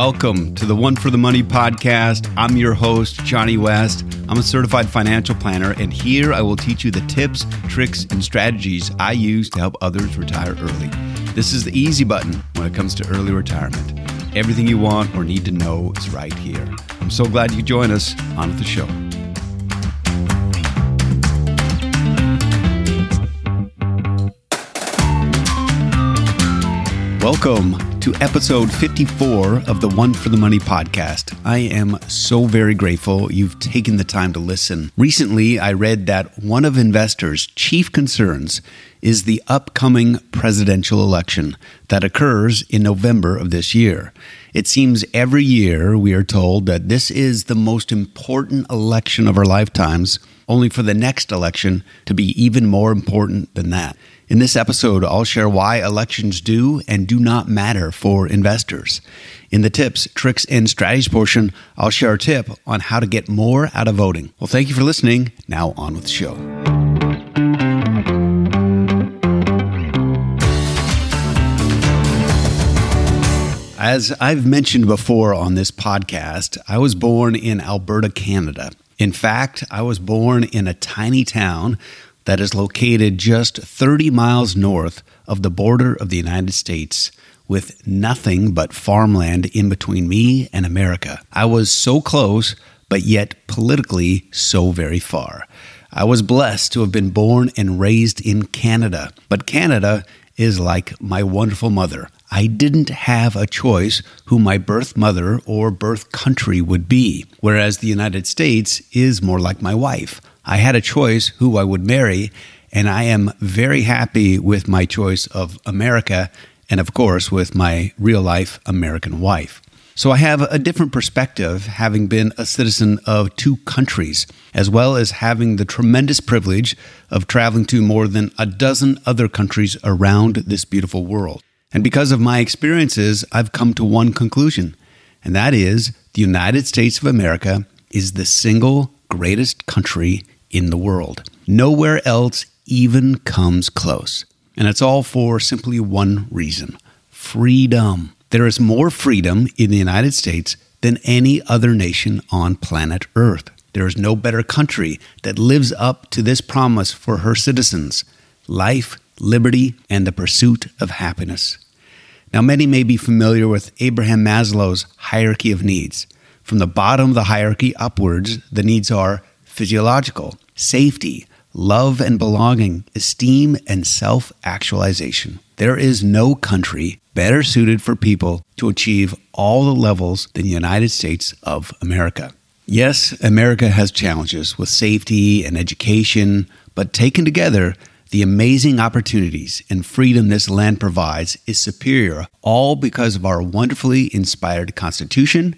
Welcome to the One for the Money podcast. I'm your host, Johnny West. I'm a certified financial planner, and here I will teach you the tips, tricks, and strategies I use to help others retire early. This is the easy button when it comes to early retirement. Everything you want or need to know is right here. I'm so glad you join us on the show. Welcome to episode 54 of the One for the Money podcast. I am so very grateful you've taken the time to listen. Recently, I read that one of investors' chief concerns is the upcoming presidential election that occurs in November of this year. It seems every year we are told that this is the most important election of our lifetimes, only for the next election to be even more important than that. In this episode, I'll share why elections do and do not matter for investors. In the tips, tricks, and strategies portion, I'll share a tip on how to get more out of voting. Well, thank you for listening. Now, on with the show. As I've mentioned before on this podcast, I was born in Alberta, Canada. In fact, I was born in a tiny town that is located just 30 miles north of the border of the United States with nothing but farmland in between me and America. I was so close, but yet politically so very far. I was blessed to have been born and raised in Canada, but Canada is like my wonderful mother. I didn't have a choice who my birth mother or birth country would be, whereas the United States is more like my wife. I had a choice who I would marry, and I am very happy with my choice of America and, of course, with my real life American wife. So I have a different perspective having been a citizen of two countries, as well as having the tremendous privilege of traveling to more than a dozen other countries around this beautiful world. And because of my experiences, I've come to one conclusion, and that is the United States of America is the single greatest country in the world. Nowhere else even comes close. And it's all for simply one reason freedom. There is more freedom in the United States than any other nation on planet Earth. There is no better country that lives up to this promise for her citizens life, liberty, and the pursuit of happiness. Now, many may be familiar with Abraham Maslow's hierarchy of needs. From the bottom of the hierarchy upwards, the needs are physiological, safety, love and belonging, esteem, and self actualization. There is no country better suited for people to achieve all the levels than the United States of America. Yes, America has challenges with safety and education, but taken together, the amazing opportunities and freedom this land provides is superior, all because of our wonderfully inspired Constitution,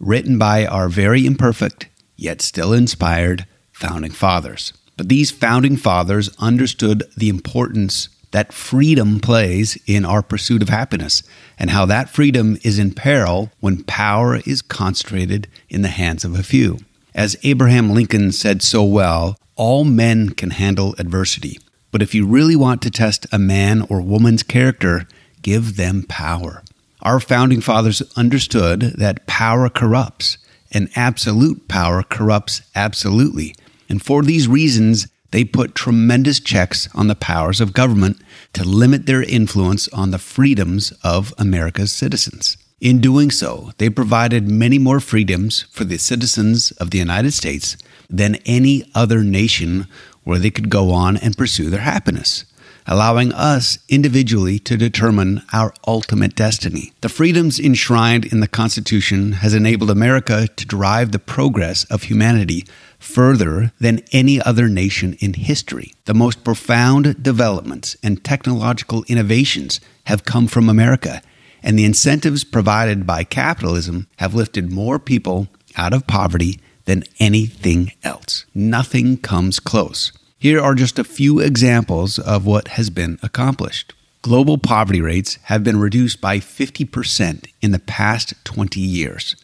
written by our very imperfect yet still inspired founding fathers. But these founding fathers understood the importance that freedom plays in our pursuit of happiness and how that freedom is in peril when power is concentrated in the hands of a few. As Abraham Lincoln said so well, all men can handle adversity. But if you really want to test a man or woman's character, give them power. Our founding fathers understood that power corrupts and absolute power corrupts absolutely. And for these reasons, they put tremendous checks on the powers of government to limit their influence on the freedoms of America's citizens. In doing so, they provided many more freedoms for the citizens of the United States than any other nation where they could go on and pursue their happiness allowing us individually to determine our ultimate destiny. The freedoms enshrined in the Constitution has enabled America to drive the progress of humanity further than any other nation in history. The most profound developments and technological innovations have come from America, and the incentives provided by capitalism have lifted more people out of poverty than anything else. Nothing comes close. Here are just a few examples of what has been accomplished. Global poverty rates have been reduced by 50% in the past 20 years.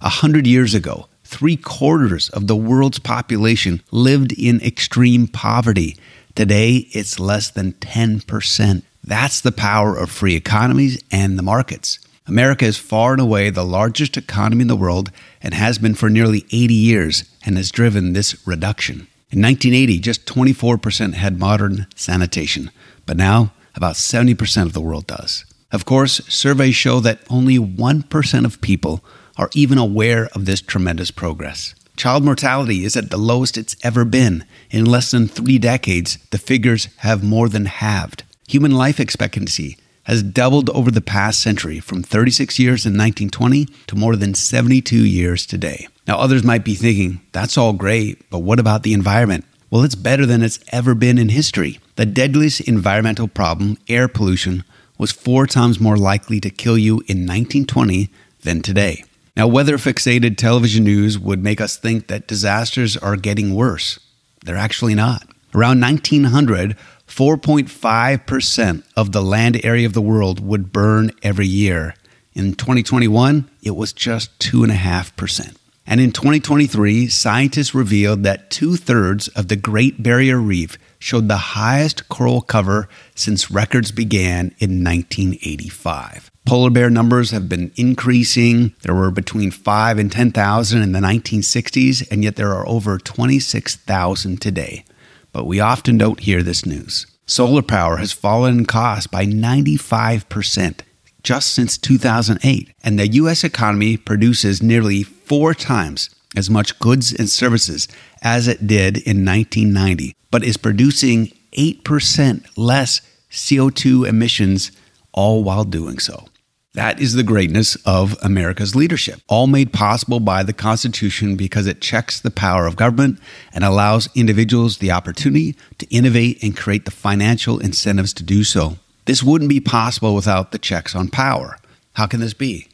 A hundred years ago, three quarters of the world's population lived in extreme poverty. Today, it's less than 10%. That's the power of free economies and the markets. America is far and away the largest economy in the world and has been for nearly 80 years and has driven this reduction. In 1980, just 24% had modern sanitation, but now about 70% of the world does. Of course, surveys show that only 1% of people are even aware of this tremendous progress. Child mortality is at the lowest it's ever been. In less than three decades, the figures have more than halved. Human life expectancy has doubled over the past century from 36 years in 1920 to more than 72 years today. Now, others might be thinking, that's all great, but what about the environment? Well, it's better than it's ever been in history. The deadliest environmental problem, air pollution, was four times more likely to kill you in 1920 than today. Now, weather fixated television news would make us think that disasters are getting worse. They're actually not. Around 1900, 4.5% of the land area of the world would burn every year. In 2021, it was just 2.5%. And in 2023, scientists revealed that two thirds of the Great Barrier Reef showed the highest coral cover since records began in 1985. Polar bear numbers have been increasing. There were between 5 and 10,000 in the 1960s, and yet there are over 26,000 today but we often don't hear this news. Solar power has fallen in cost by 95% just since 2008, and the U.S. economy produces nearly four times as much goods and services as it did in 1990, but is producing 8% less CO2 emissions, all while doing so. That is the greatness of America's leadership, all made possible by the Constitution because it checks the power of government and allows individuals the opportunity to innovate and create the financial incentives to do so. This wouldn't be possible without the checks on power. How can this be?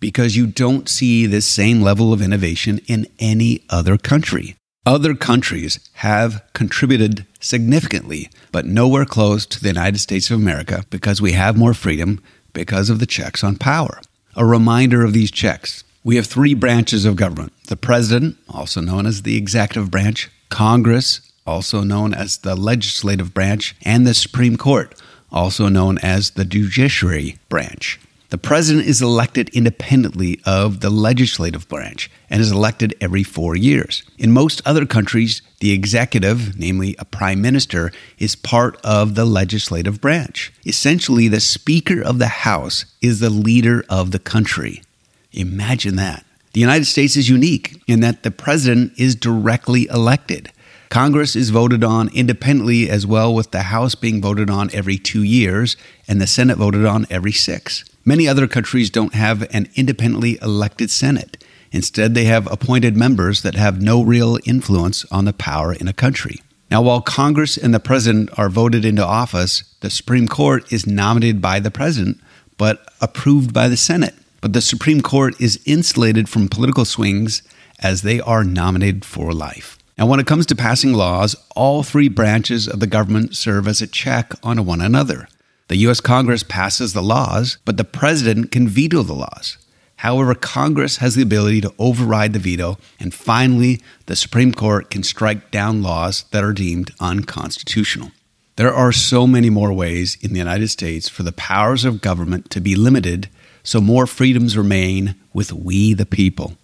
Because you don't see this same level of innovation in any other country. Other countries have contributed significantly, but nowhere close to the United States of America because we have more freedom because of the checks on power. A reminder of these checks. We have three branches of government the President, also known as the executive branch, Congress, also known as the legislative branch, and the Supreme Court, also known as the judiciary branch. The president is elected independently of the legislative branch and is elected every four years. In most other countries, the executive, namely a prime minister, is part of the legislative branch. Essentially, the Speaker of the House is the leader of the country. Imagine that. The United States is unique in that the president is directly elected. Congress is voted on independently as well, with the House being voted on every two years and the Senate voted on every six. Many other countries don't have an independently elected Senate. Instead, they have appointed members that have no real influence on the power in a country. Now, while Congress and the President are voted into office, the Supreme Court is nominated by the President but approved by the Senate. But the Supreme Court is insulated from political swings as they are nominated for life. Now, when it comes to passing laws, all three branches of the government serve as a check on one another. The U.S. Congress passes the laws, but the president can veto the laws. However, Congress has the ability to override the veto, and finally, the Supreme Court can strike down laws that are deemed unconstitutional. There are so many more ways in the United States for the powers of government to be limited so more freedoms remain with we the people.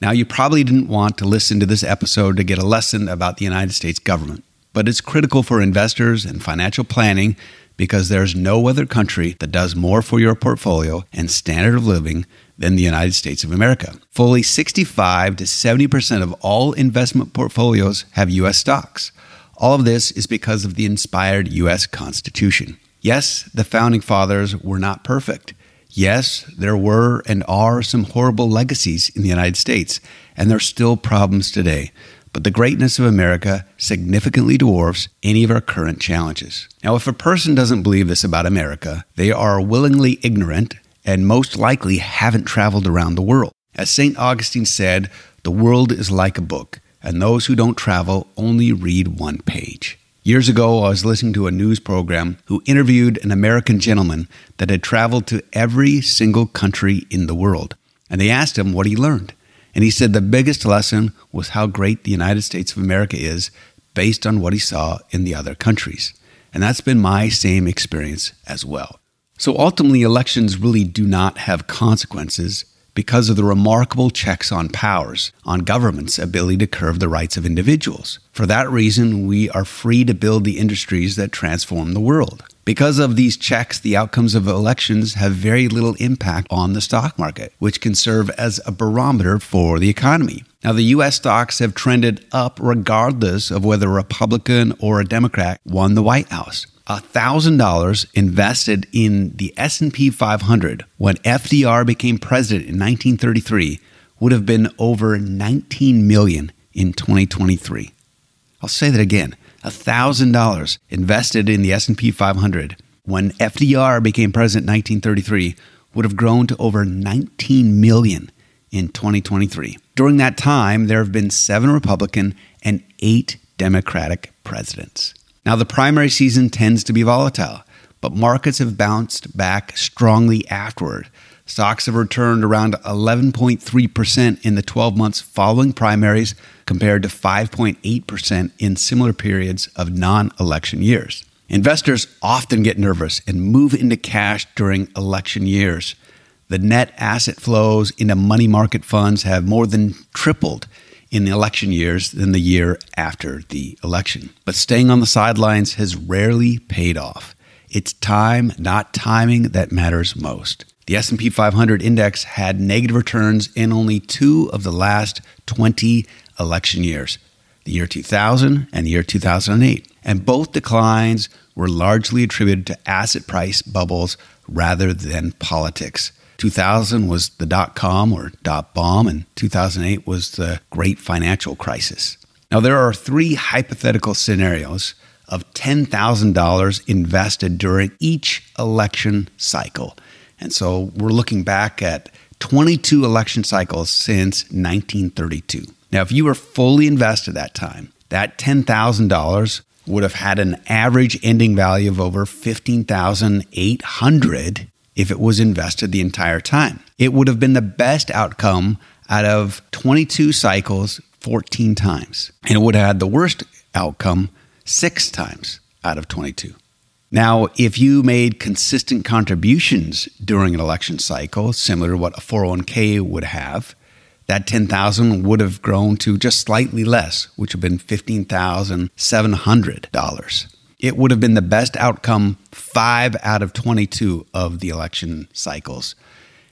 Now, you probably didn't want to listen to this episode to get a lesson about the United States government, but it's critical for investors and financial planning because there's no other country that does more for your portfolio and standard of living than the United States of America. Fully 65 to 70% of all investment portfolios have U.S. stocks. All of this is because of the inspired U.S. Constitution. Yes, the founding fathers were not perfect. Yes, there were and are some horrible legacies in the United States, and there are still problems today but the greatness of America significantly dwarfs any of our current challenges. Now, if a person doesn't believe this about America, they are willingly ignorant and most likely haven't traveled around the world. As St. Augustine said, the world is like a book, and those who don't travel only read one page. Years ago, I was listening to a news program who interviewed an American gentleman that had traveled to every single country in the world. And they asked him what he learned. And he said the biggest lesson was how great the United States of America is based on what he saw in the other countries. And that's been my same experience as well. So ultimately, elections really do not have consequences because of the remarkable checks on powers, on government's ability to curb the rights of individuals. For that reason, we are free to build the industries that transform the world. Because of these checks, the outcomes of elections have very little impact on the stock market, which can serve as a barometer for the economy. Now, the US stocks have trended up regardless of whether a Republican or a Democrat won the White House. $1,000 invested in the S&P 500 when FDR became president in 1933 would have been over 19 million in 2023. I'll say that again. $1,000 invested in the S&P 500 when FDR became president in 1933 would have grown to over 19 million in 2023. During that time, there have been 7 Republican and 8 Democratic presidents. Now, the primary season tends to be volatile, but markets have bounced back strongly afterward. Stocks have returned around 11.3% in the 12 months following primaries, compared to 5.8% in similar periods of non election years. Investors often get nervous and move into cash during election years. The net asset flows into money market funds have more than tripled in the election years than the year after the election. But staying on the sidelines has rarely paid off. It's time, not timing, that matters most. The S&P 500 index had negative returns in only 2 of the last 20 election years, the year 2000 and the year 2008. And both declines were largely attributed to asset price bubbles rather than politics. 2000 was the dot com or dot bomb, and 2008 was the great financial crisis. Now, there are three hypothetical scenarios of $10,000 invested during each election cycle. And so we're looking back at 22 election cycles since 1932. Now, if you were fully invested that time, that $10,000 would have had an average ending value of over 15,800 if it was invested the entire time. It would have been the best outcome out of 22 cycles 14 times. And it would have had the worst outcome six times out of 22. Now, if you made consistent contributions during an election cycle, similar to what a 401k would have, that 10,000 would have grown to just slightly less, which would have been $15,700 it would have been the best outcome five out of 22 of the election cycles.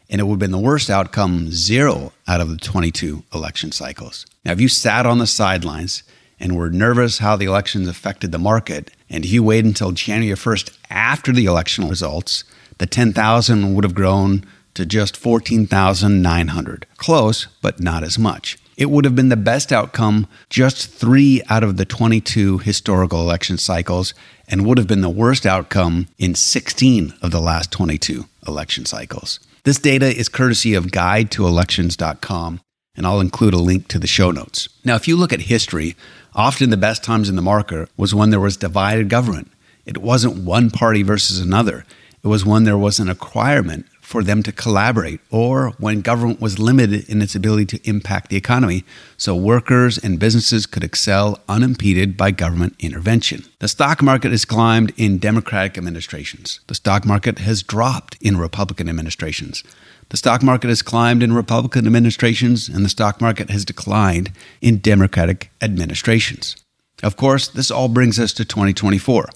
And it would have been the worst outcome zero out of the 22 election cycles. Now, if you sat on the sidelines and were nervous how the elections affected the market, and if you waited until January 1st after the election results, the 10,000 would have grown to just 14,900. Close, but not as much. It would have been the best outcome just three out of the 22 historical election cycles and would have been the worst outcome in 16 of the last 22 election cycles. This data is courtesy of guidetoelections.com, and I'll include a link to the show notes. Now, if you look at history, often the best times in the market was when there was divided government. It wasn't one party versus another. It was when there was an acquirement for them to collaborate or when government was limited in its ability to impact the economy so workers and businesses could excel unimpeded by government intervention. The stock market has climbed in Democratic administrations. The stock market has dropped in Republican administrations. The stock market has climbed in Republican administrations and the stock market has declined in Democratic administrations. Of course, this all brings us to 2024.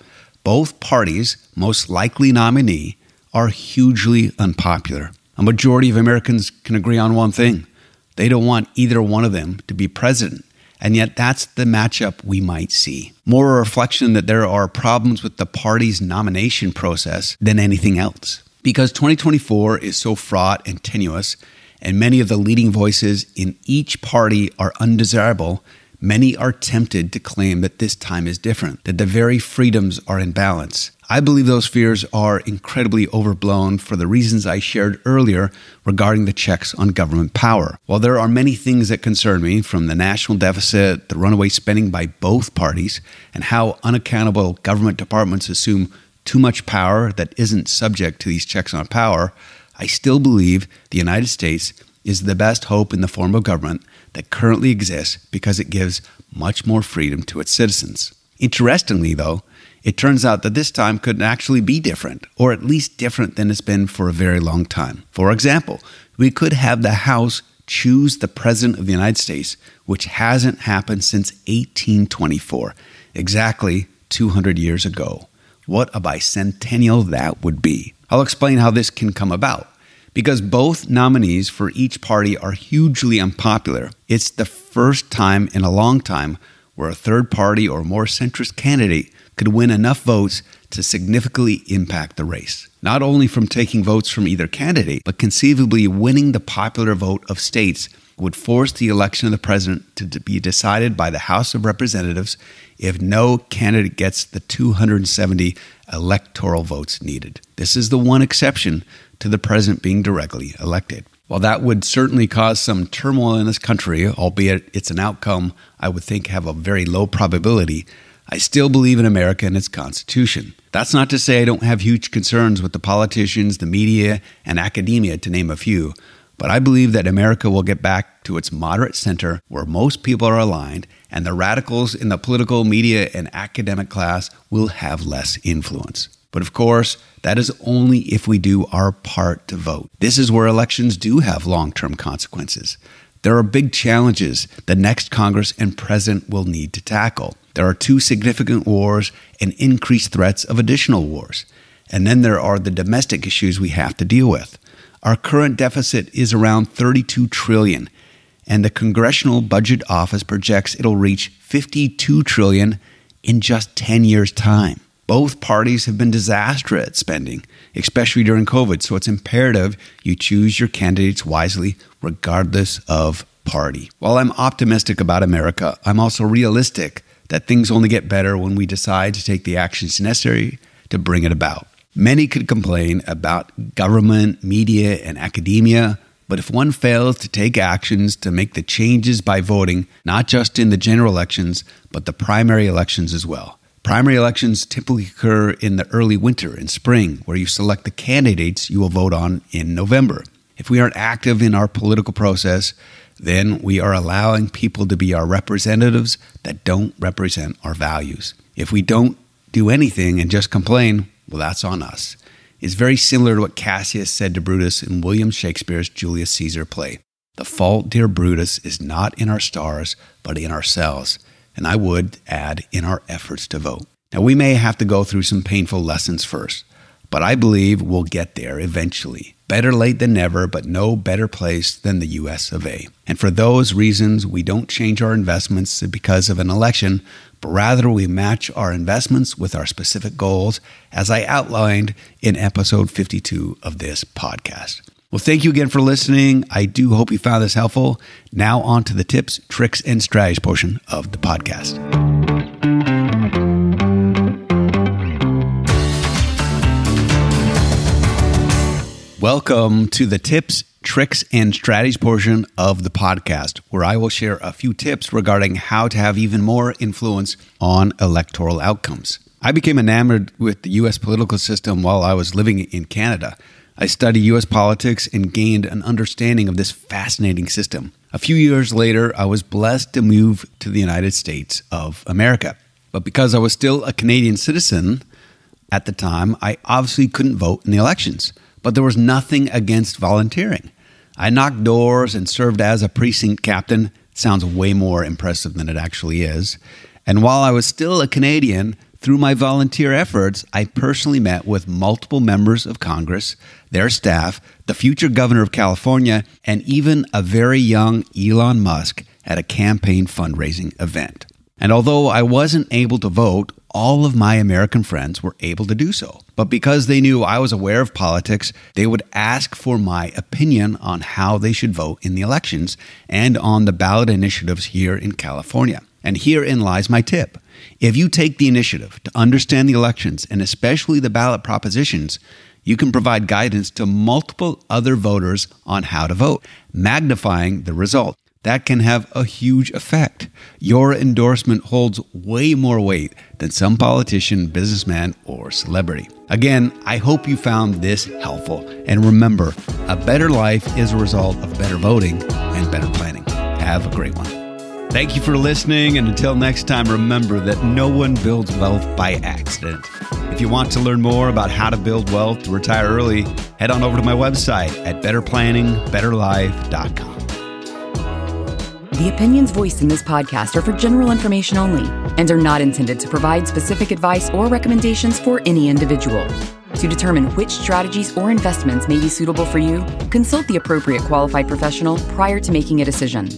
Both parties' most likely nominee are hugely unpopular. A majority of Americans can agree on one thing they don't want either one of them to be president. And yet, that's the matchup we might see. More a reflection that there are problems with the party's nomination process than anything else. Because 2024 is so fraught and tenuous, and many of the leading voices in each party are undesirable, many are tempted to claim that this time is different, that the very freedoms are in balance. I believe those fears are incredibly overblown for the reasons I shared earlier regarding the checks on government power. While there are many things that concern me, from the national deficit, the runaway spending by both parties, and how unaccountable government departments assume too much power that isn't subject to these checks on power, I still believe the United States is the best hope in the form of government that currently exists because it gives much more freedom to its citizens. Interestingly, though, It turns out that this time could actually be different, or at least different than it's been for a very long time. For example, we could have the House choose the President of the United States, which hasn't happened since 1824, exactly 200 years ago. What a bicentennial that would be. I'll explain how this can come about. Because both nominees for each party are hugely unpopular, it's the first time in a long time where a third party or more centrist candidate could win enough votes to significantly impact the race. Not only from taking votes from either candidate, but conceivably winning the popular vote of states would force the election of the president to be decided by the House of Representatives if no candidate gets the 270 electoral votes needed. This is the one exception to the president being directly elected. While that would certainly cause some turmoil in this country, albeit it's an outcome I would think have a very low probability, I still believe in America and its Constitution. That's not to say I don't have huge concerns with the politicians, the media, and academia, to name a few, but I believe that America will get back to its moderate center where most people are aligned, and the radicals in the political, media, and academic class will have less influence. But of course, that is only if we do our part to vote. This is where elections do have long term consequences. There are big challenges the next Congress and president will need to tackle. There are two significant wars and increased threats of additional wars. And then there are the domestic issues we have to deal with. Our current deficit is around 32 trillion, and the Congressional Budget Office projects it'll reach 52 trillion in just 10 years' time. Both parties have been disastrous at spending, especially during COVID, so it's imperative you choose your candidates wisely, regardless of party. While I'm optimistic about America, I'm also realistic that things only get better when we decide to take the actions necessary to bring it about. Many could complain about government, media, and academia, but if one fails to take actions to make the changes by voting, not just in the general elections, but the primary elections as well, Primary elections typically occur in the early winter and spring, where you select the candidates you will vote on in November. If we aren't active in our political process, then we are allowing people to be our representatives that don't represent our values. If we don't do anything and just complain, well, that's on us. It's very similar to what Cassius said to Brutus in William Shakespeare's Julius Caesar play. The fault, dear Brutus, is not in our stars, but in ourselves and I would add in our efforts to vote. Now, we may have to go through some painful lessons first, but I believe we'll get there eventually. Better late than never, but no better place than the US of A. And for those reasons, we don't change our investments because of an election, but rather we match our investments with our specific goals, as I outlined in episode 52 of this podcast. Well, thank you again for listening. I do hope you found this helpful. Now, on to the tips, tricks, and strategies portion of the podcast. Welcome to the tips, tricks, and strategies portion of the podcast, where I will share a few tips regarding how to have even more influence on electoral outcomes. I became enamored with the US political system while I was living in Canada. I studied U.S. politics and gained an understanding of this fascinating system. A few years later, I was blessed to move to the United States of America. But because I was still a Canadian citizen at the time, I obviously couldn't vote in the elections. But there was nothing against volunteering. I knocked doors and served as a precinct captain. Sounds way more impressive than it actually is. And while I was still a Canadian, through my volunteer efforts, I personally met with multiple members of Congress, their staff, the future governor of California, and even a very young Elon Musk at a campaign fundraising event. And although I wasn't able to vote, all of my American friends were able to do so. But because they knew I was aware of politics, they would ask for my opinion on how they should vote in the elections and on the ballot initiatives here in California. And herein lies my tip. If you take the initiative to understand the elections and especially the ballot propositions, you can provide guidance to multiple other voters on how to vote, magnifying the result. That can have a huge effect. Your endorsement holds way more weight than some politician, businessman, or celebrity. Again, I hope you found this helpful. And remember, a better life is a result of better voting and better planning. Have a great one. Thank you for listening, and until next time, remember that no one builds wealth by accident. If you want to learn more about how to build wealth to retire early, head on over to my website at betterplanningbetterlife.com. The opinions voiced in this podcast are for general information only and are not intended to provide specific advice or recommendations for any individual. To determine which strategies or investments may be suitable for you, consult the appropriate qualified professional prior to making a decision.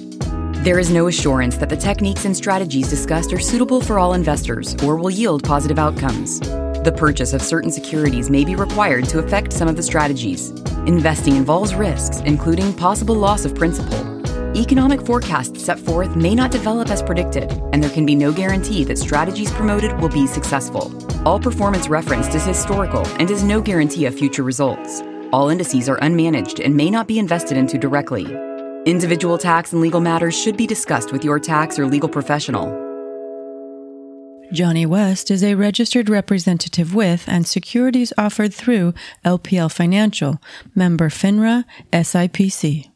There is no assurance that the techniques and strategies discussed are suitable for all investors or will yield positive outcomes. The purchase of certain securities may be required to affect some of the strategies. Investing involves risks, including possible loss of principal. Economic forecasts set forth may not develop as predicted, and there can be no guarantee that strategies promoted will be successful. All performance referenced is historical and is no guarantee of future results. All indices are unmanaged and may not be invested into directly. Individual tax and legal matters should be discussed with your tax or legal professional. Johnny West is a registered representative with and securities offered through LPL Financial, member FINRA, SIPC.